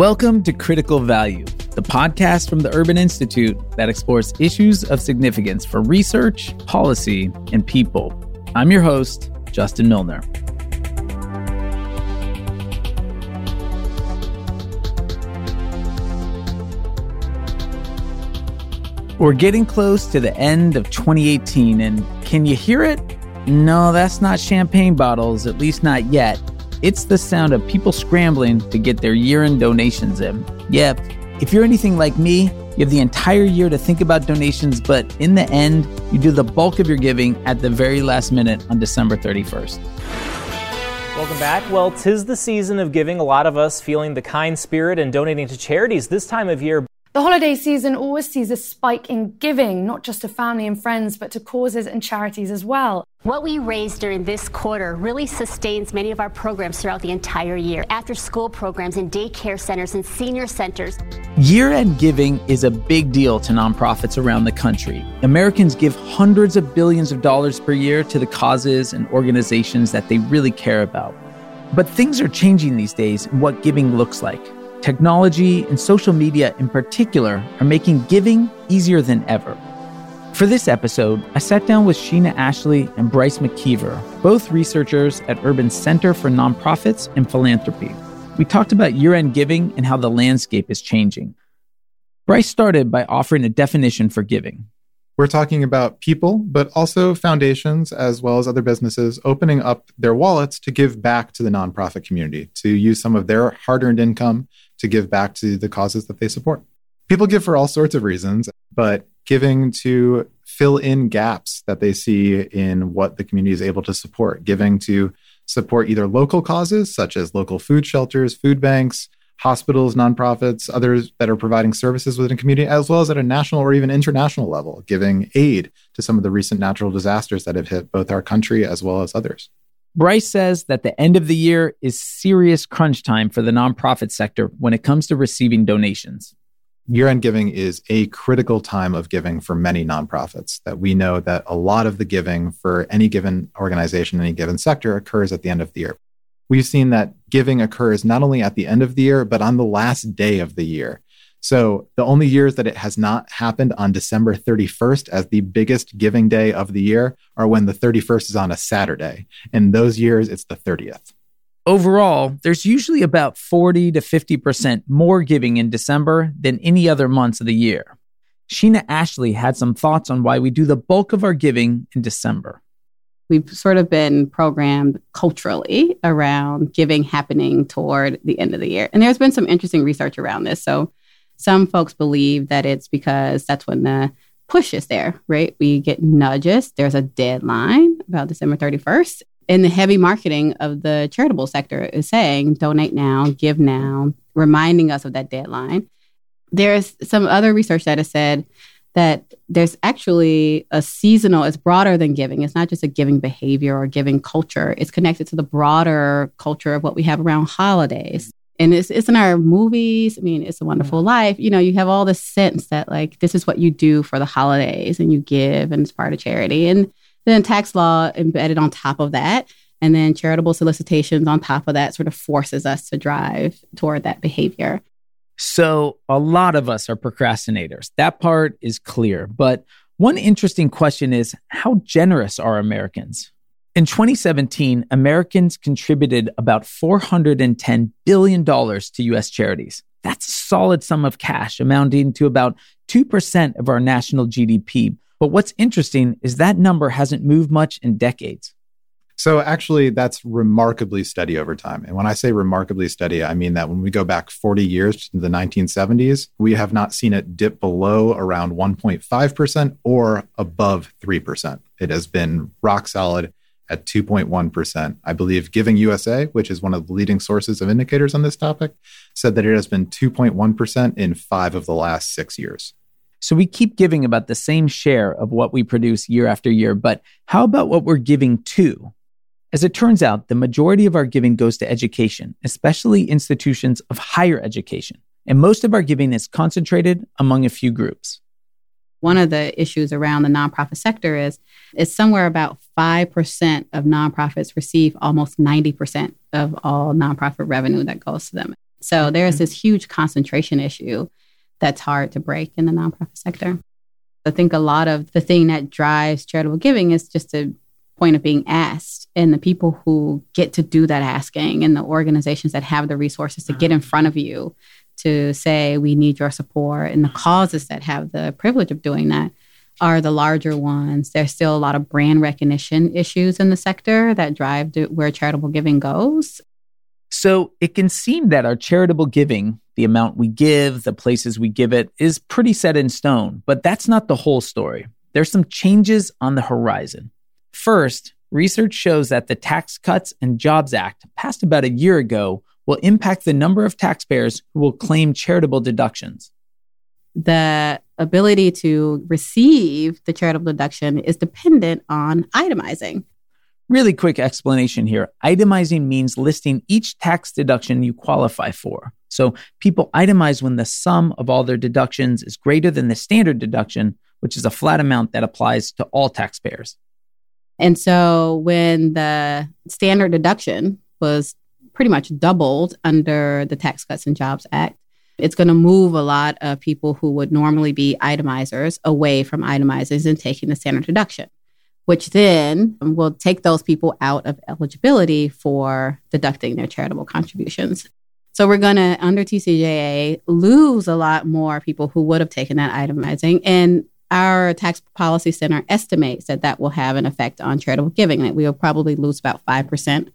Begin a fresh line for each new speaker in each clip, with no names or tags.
Welcome to Critical Value, the podcast from the Urban Institute that explores issues of significance for research, policy, and people. I'm your host, Justin Milner. We're getting close to the end of 2018, and can you hear it? No, that's not champagne bottles, at least not yet. It's the sound of people scrambling to get their year end donations in. Yep, if you're anything like me, you have the entire year to think about donations, but in the end, you do the bulk of your giving at the very last minute on December 31st.
Welcome back. Well, tis the season of giving. A lot of us feeling the kind spirit and donating to charities this time of year.
The holiday season always sees a spike in giving, not just to family and friends, but to causes and charities as well.
What we raise during this quarter really sustains many of our programs throughout the entire year. After school programs in daycare centers and senior centers.
Year end giving is a big deal to nonprofits around the country. Americans give hundreds of billions of dollars per year to the causes and organizations that they really care about. But things are changing these days in what giving looks like. Technology and social media in particular are making giving easier than ever. For this episode, I sat down with Shena Ashley and Brice McKeever, both researchers at Urban Center for Nonprofits and Philanthropy. We talked about year end giving and how the landscape is changing. Brice started by offering a definition for giving.
We're talking about people, but also foundations as well as other businesses opening up their wallets to give back to the nonprofit community, to use some of their hard earned income to give back to the causes that they support. People give for all sorts of reasons, but giving to fill in gaps that they see in what the community is able to support, giving to support either local causes such as local food shelters, food banks, hospitals, nonprofits, others that are providing services within a community, as well as at a national or even international level, giving aid to some of the recent natural disasters that have hit both our country as well as others.
Brice says that the end of the year is serious crunch time for the nonprofit sector when it comes to receiving donations.
Year end giving is a critical time of giving for many nonprofits. That we know that a lot of the giving for any given organization, any given sector occurs at the end of the year. We've seen that giving occurs not only at the end of the year, but on the last day of the year. So the only years that it has not happened on December 31st as the biggest giving day of the year are when the 31st is on a Saturday. In those years, it's the 30th.
Overall, there's usually about 40 to 50% more giving in December than any other months of the year. Shena Ashley had some thoughts on why we do the bulk of our giving in December.
We've sort of been programmed culturally around giving happening toward the end of the year. And there's been some interesting research around this. So some folks believe that it's because that's when the push is there, right? We get nudges. There's a deadline about December 31st. And the heavy marketing of the charitable sector is saying donate now, give now, reminding us of that deadline. There's some other research that has said that there's actually a seasonal, it's broader than giving. It's not just a giving behavior or giving culture, it's connected to the broader culture of what we have around holidays and it's, it's in our movies. I mean, it's a wonderful life. You know, you have all this sense that like this is what you do for the holidays and you give and it's part of charity. And then tax law embedded on top of that. And then charitable solicitations on top of that sort of forces us to drive toward that behavior.
So a lot of us are procrastinators. That part is clear. But one interesting question is how generous are Americans? In 2017, Americans contributed about $410 billion to U.S. charities. That's a solid sum of cash, amounting to about 2% of our national GDP. But what's interesting is that number hasn't moved much in decades.
So, actually, that's remarkably steady over time. And when I say remarkably steady, I mean that when we go back 40 years to the 1970s, we have not seen it dip below around 1.5% or above 3%. It has been rock solid at 2.1%. I believe Giving USA, which is one of the leading sources of indicators on this topic, said that it has been 2.1% in five of the last six years.
So we keep giving about the same share of what we produce year after year, but how about what we're giving to? As it turns out, the majority of our giving goes to education, especially institutions of higher education. And most of our giving is concentrated among a few groups.
One of the issues around the nonprofit sector is it's somewhere about 5% of nonprofits receive almost 90% of all nonprofit revenue that goes to them. So there's this huge concentration issue that's hard to break in the nonprofit sector. I think a lot of the thing that drives charitable giving is just a point of being asked and the people who get to do that asking and the organizations that have the resources to get uh-huh. in front of you to say we need your support and the causes that have the privilege of doing that are the larger ones. There's still a lot of brand recognition issues in the sector that drive where charitable giving goes.
So it can seem that our charitable giving, the amount we give, the places we give it, is pretty set in stone, but that's not the whole story. There's some changes on the horizon. First, research shows that the Tax Cuts and Jobs Act, passed about a year ago, will impact the number of taxpayers who will claim charitable deductions.
The ability to receive the charitable deduction is dependent on itemizing.
Really quick explanation here. Itemizing means listing each tax deduction you qualify for. So people itemize when the sum of all their deductions is greater than the standard deduction, which is a flat amount that applies to all taxpayers.
And so when the standard deduction was pretty much doubled under the Tax Cuts and Jobs Act, it's going to move a lot of people who would normally be itemizers away from itemizers and taking the standard deduction, which then will take those people out of eligibility for deducting their charitable contributions. So we're going to, under TCJA, lose a lot more people who would have taken that itemizing. And our tax policy center estimates that that will have an effect on charitable giving, that we will probably lose about 5%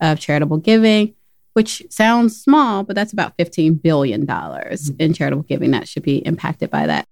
of charitable giving which sounds small, but that's about $15 billion mm-hmm. in charitable giving that should be impacted by that.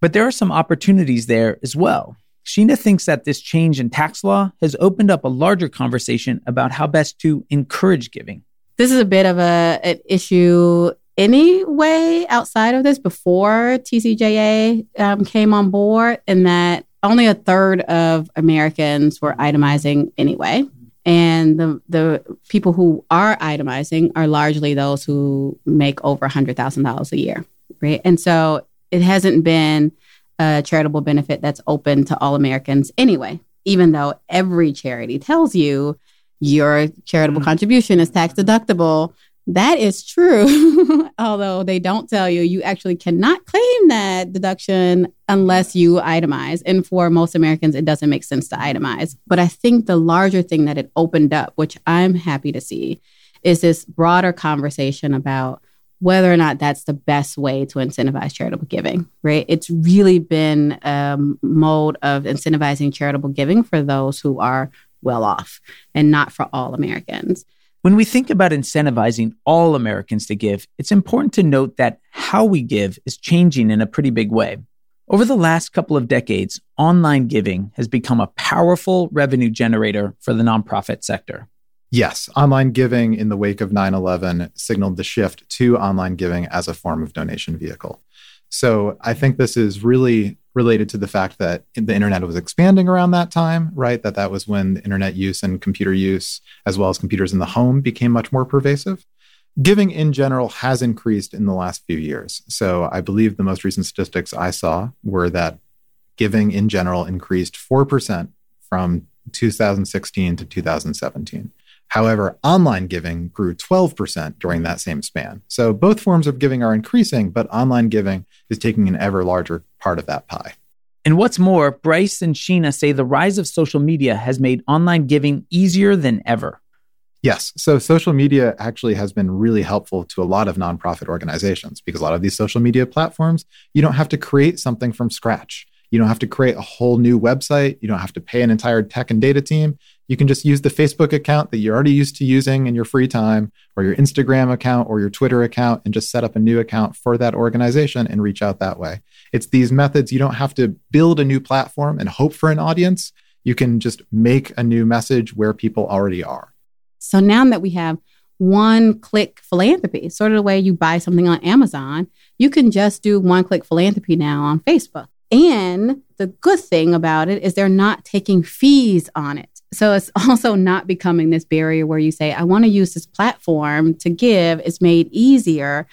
But there are some opportunities there as well. Shena thinks that this change in tax law has opened up a larger conversation about how best to encourage giving.
This is a bit of a, an issue anyway outside of this before TCJA um, came on board, and that only a third of Americans were itemizing anyway. And the, the people who are itemizing are largely those who make over $100,000 a year, right? And so it hasn't been a charitable benefit that's open to all Americans anyway, even though every charity tells you your charitable mm-hmm. contribution is tax deductible that is true. Although they don't tell you, you actually cannot claim that deduction unless you itemize. And for most Americans, it doesn't make sense to itemize. But I think the larger thing that it opened up, which I'm happy to see, is this broader conversation about whether or not that's the best way to incentivize charitable giving, right? It's really been a mode of incentivizing charitable giving for those who are well off and not for all Americans.
When we think about incentivizing all Americans to give, it's important to note that how we give is changing in a pretty big way. Over the last couple of decades, online giving has become a powerful revenue generator for the nonprofit sector.
Yes, online giving in the wake of 9 11 signaled the shift to online giving as a form of donation vehicle. So I think this is really related to the fact that the internet was expanding around that time, right? That that was when internet use and computer use, as well as computers in the home, became much more pervasive. Giving in general has increased in the last few years. So I believe the most recent statistics I saw were that giving in general increased 4% from 2016 to 2017. However, online giving grew 12% during that same span. So both forms of giving are increasing, but online giving is taking an ever larger part of that pie.
And what's more, Brice and Shena say the rise of social media has made online giving easier than ever.
Yes. So social media actually has been really helpful to a lot of nonprofit organizations because a lot of these social media platforms, you don't have to create something from scratch. You don't have to create a whole new website. You don't have to pay an entire tech and data team. You can just use the Facebook account that you're already used to using in your free time, or your Instagram account, or your Twitter account, and just set up a new account for that organization and reach out that way. It's these methods. You don't have to build a new platform and hope for an audience. You can just make a new message where people already are.
So now that we have one click philanthropy, sort of the way you buy something on Amazon, you can just do one click philanthropy now on Facebook. And the good thing about it is they're not taking fees on it. So it's also not becoming this barrier where you say, I want to use this platform to give. It's made easier.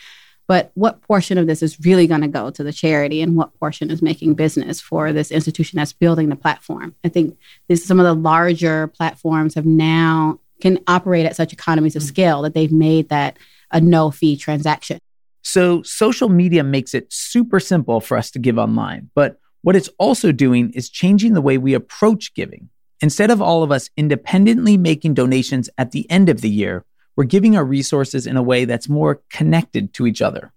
But what portion of this is really going to go to the charity and what portion is making business for this institution that's building the platform? I think this, some of the larger platforms have now can operate at such economies of mm. scale that they've made that a no fee transaction.
So, social media makes it super simple for us to give online. But what it's also doing is changing the way we approach giving. Instead of all of us independently making donations at the end of the year, we're giving our resources in a way that's more connected to each other.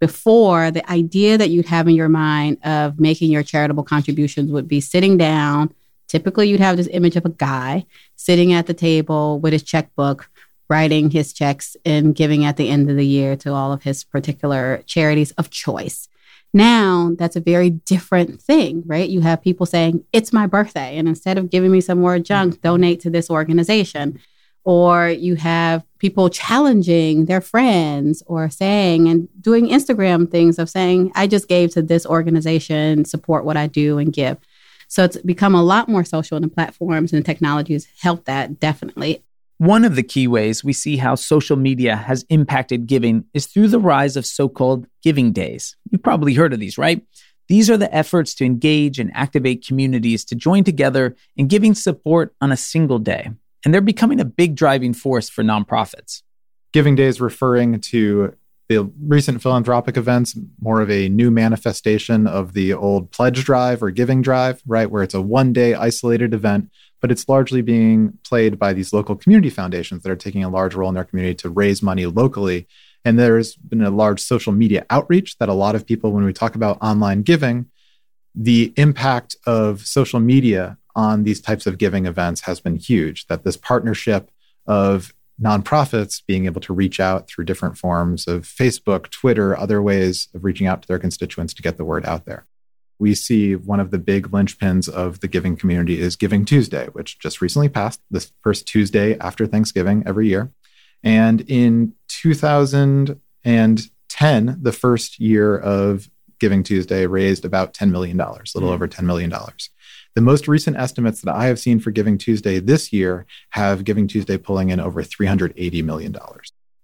Before, the idea that you'd have in your mind of making your charitable contributions would be sitting down. Typically, you'd have this image of a guy sitting at the table with his checkbook, writing his checks and giving at the end of the year to all of his particular charities of choice. Now, that's a very different thing, right? You have people saying, It's my birthday. And instead of giving me some more junk, donate to this organization or you have people challenging their friends or saying and doing Instagram things of saying, I just gave to this organization, support what I do and give. So it's become a lot more social and the platforms and technologies help that definitely.
One of the key ways we see how social media has impacted giving is through the rise of so called giving days. You've probably heard of these, right? These are the efforts to engage and activate communities to join together in giving support on a single day and they're becoming a big driving force for nonprofits.
Giving days referring to the recent philanthropic events, more of a new manifestation of the old pledge drive or giving drive, right? Where it's a one day isolated event, but it's largely being played by these local community foundations that are taking a large role in their community to raise money locally. And there's been a large social media outreach that a lot of people, when we talk about online giving, the impact of social media on these types of giving events has been huge. That this partnership of nonprofits being able to reach out through different forms of Facebook, Twitter, other ways of reaching out to their constituents to get the word out there. We see one of the big linchpins of the giving community is Giving Tuesday, which just recently passed this first Tuesday after Thanksgiving every year. And in 2010, the first year of Giving Tuesday raised about $10 million, a little mm. over $10 million. The most recent estimates that I have seen for Giving Tuesday this year have Giving Tuesday pulling in over $380 million.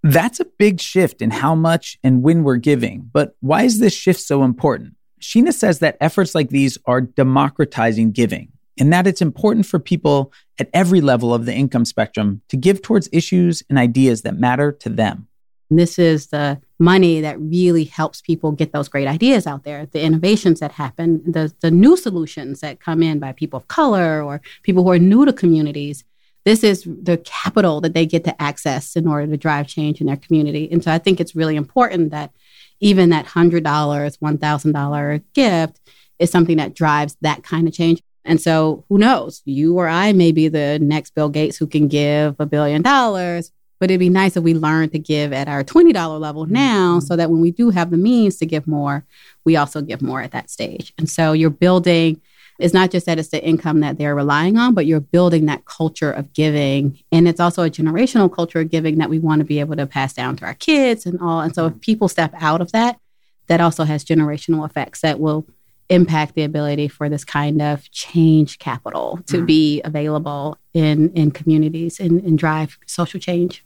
That's a big shift in how much and when we're giving. But why is this shift so important? Shena says that efforts like these are democratizing giving and that it's important for people at every level of the income spectrum to give towards issues and ideas that matter to them.
This is the money that really helps people get those great ideas out there, the innovations that happen, the, the new solutions that come in by people of color or people who are new to communities. This is the capital that they get to access in order to drive change in their community. And so I think it's really important that even that $100, $1,000 gift is something that drives that kind of change. And so who knows? You or I may be the next Bill Gates who can give a billion dollars, but it'd be nice if we learned to give at our $20 level mm-hmm. now so that when we do have the means to give more, we also give more at that stage. And so you're building, it's not just that it's the income that they're relying on, but you're building that culture of giving. And it's also a generational culture of giving that we want to be able to pass down to our kids and all. And so if people step out of that, that also has generational effects that will impact the ability for this kind of change capital to mm-hmm. be available in, in communities and, and drive social change.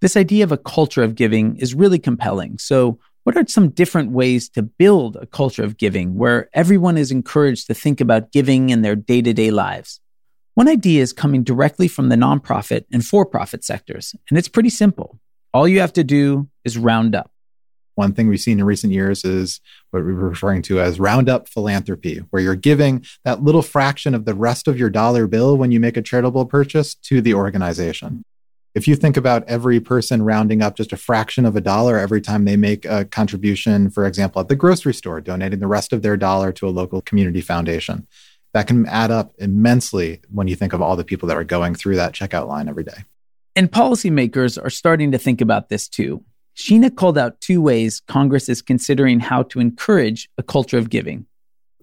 This idea of a culture of giving is really compelling. So, what are some different ways to build a culture of giving where everyone is encouraged to think about giving in their day to day lives? One idea is coming directly from the nonprofit and for profit sectors, and it's pretty simple. All you have to do is round up.
One thing we've seen in recent years is what we're referring to as roundup philanthropy, where you're giving that little fraction of the rest of your dollar bill when you make a charitable purchase to the organization. If you think about every person rounding up just a fraction of a dollar every time they make a contribution, for example, at the grocery store, donating the rest of their dollar to a local community foundation, that can add up immensely when you think of all the people that are going through that checkout line every day.
And policymakers are starting to think about this too. Shena called out two ways Congress is considering how to encourage a culture of giving.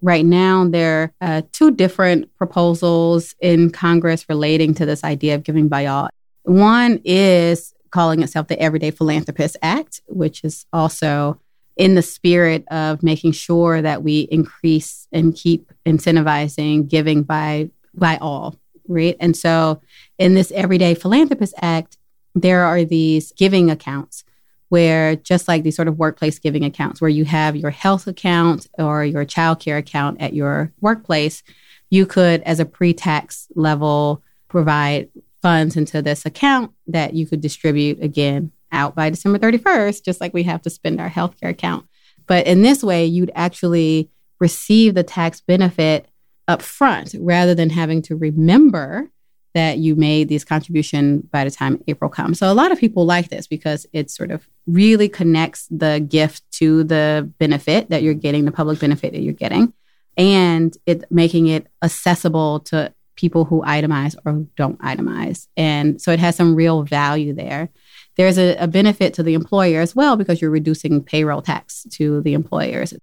Right now, there are uh, two different proposals in Congress relating to this idea of giving by all. One is calling itself the Everyday Philanthropist Act, which is also in the spirit of making sure that we increase and keep incentivizing giving by by all, right? And so in this Everyday Philanthropist Act, there are these giving accounts where just like these sort of workplace giving accounts where you have your health account or your childcare account at your workplace, you could as a pre-tax level provide funds into this account that you could distribute again out by December 31st, just like we have to spend our healthcare account. But in this way, you'd actually receive the tax benefit up front rather than having to remember that you made this contribution by the time April comes. So a lot of people like this because it sort of really connects the gift to the benefit that you're getting, the public benefit that you're getting, and it making it accessible to people who itemize or don't itemize. And so it has some real value there. There's a, a benefit to the employer as well because you're reducing payroll tax to the employers.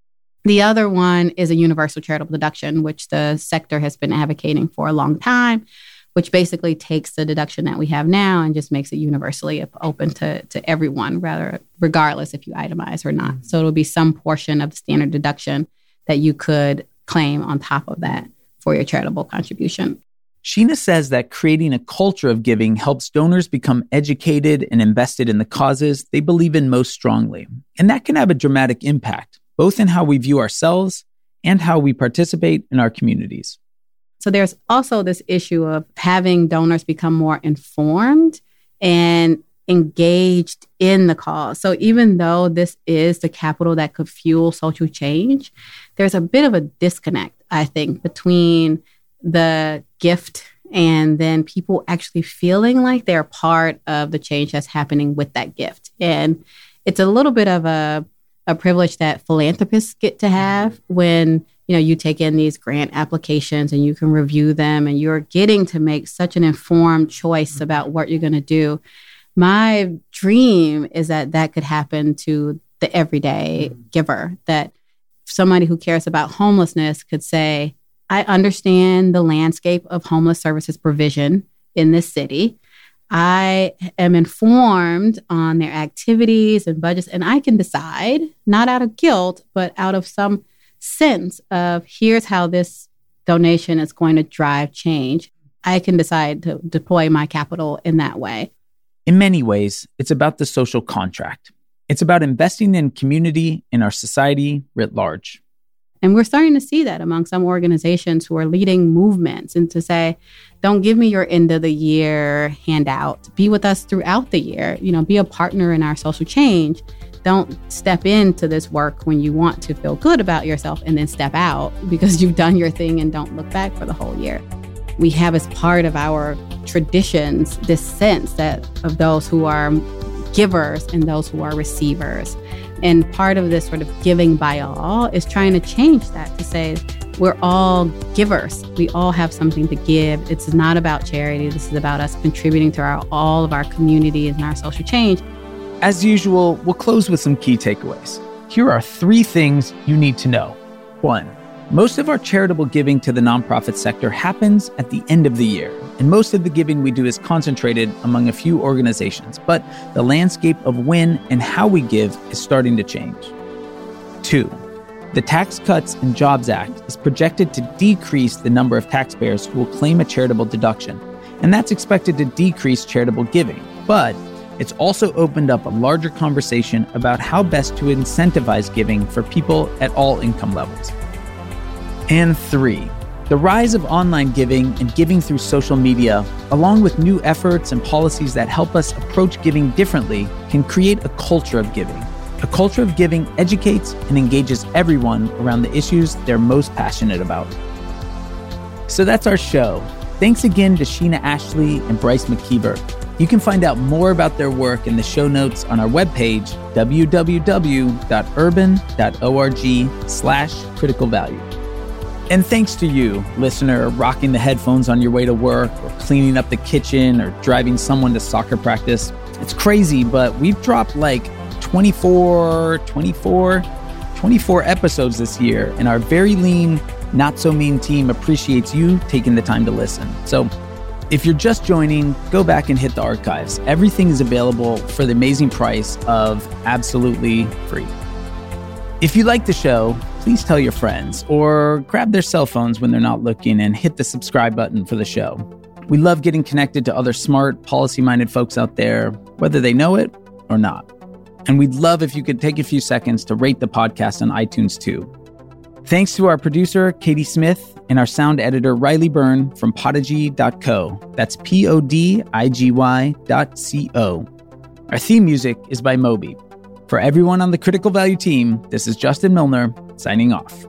The other one is a universal charitable deduction, which the sector has been advocating for a long time, which basically takes the deduction that we have now and just makes it universally open to, to everyone, rather regardless if you itemize or not. So it'll be some portion of the standard deduction that you could claim on top of that for your charitable contribution.
Shena says that creating a culture of giving helps donors become educated and invested in the causes they believe in most strongly. And that can have a dramatic impact, both in how we view ourselves and how we participate in our communities.
So there's also this issue of having donors become more informed and engaged in the cause. So even though this is the capital that could fuel social change, there's a bit of a disconnect, I think, between the gift and then people actually feeling like they're part of the change that's happening with that gift. And it's a little bit of a, a privilege that philanthropists get to have when you know you take in these grant applications and you can review them and you're getting to make such an informed choice about what you're going to do my dream is that that could happen to the everyday giver that somebody who cares about homelessness could say I understand the landscape of homeless services provision in this city. I am informed on their activities and budgets, and I can decide, not out of guilt, but out of some sense of here's how this donation is going to drive change. I can decide to deploy my capital in that way.
In many ways, it's about the social contract. It's about investing in community in our society writ large.
And we're starting to see that among some organizations who are leading movements and to say, don't give me your end of the year handout. Be with us throughout the year. You know, be a partner in our social change. Don't step into this work when you want to feel good about yourself and then step out because you've done your thing and don't look back for the whole year. We have as part of our traditions this sense that of those who are givers and those who are receivers. And part of this sort of giving by all is trying to change that to say we're all givers. We all have something to give. It's not about charity. This is about us contributing to our, all of our communities and our social change.
As usual, we'll close with some key takeaways. Here are three things you need to know. One, most of our charitable giving to the nonprofit sector happens at the end of the year, and most of the giving we do is concentrated among a few organizations, but the landscape of when and how we give is starting to change. Two, the Tax Cuts and Jobs Act is projected to decrease the number of taxpayers who will claim a charitable deduction, and that's expected to decrease charitable giving. But it's also opened up a larger conversation about how best to incentivize giving for people at all income levels. And three, the rise of online giving and giving through social media, along with new efforts and policies that help us approach giving differently, can create a culture of giving. A culture of giving educates and engages everyone around the issues they're most passionate about. So that's our show. Thanks again to Shena Ashley and Brice McKeever. You can find out more about their work in the show notes on our webpage, www.urban.org slash critical value. And thanks to you, listener, rocking the headphones on your way to work, or cleaning up the kitchen, or driving someone to soccer practice. It's crazy, but we've dropped like 24, 24, 24 episodes this year, and our very lean, not so mean team appreciates you taking the time to listen. So if you're just joining, go back and hit the archives. Everything is available for the amazing price of absolutely free. If you like the show, please tell your friends or grab their cell phones when they're not looking and hit the subscribe button for the show. We love getting connected to other smart, policy minded folks out there, whether they know it or not. And we'd love if you could take a few seconds to rate the podcast on iTunes too. Thanks to our producer, Katie Smith, and our sound editor, Riley Byrne from podigy.co. That's P O D I G Y dot C O. Our theme music is by Moby. For everyone on the Critical Value team, this is Justin Milner signing off.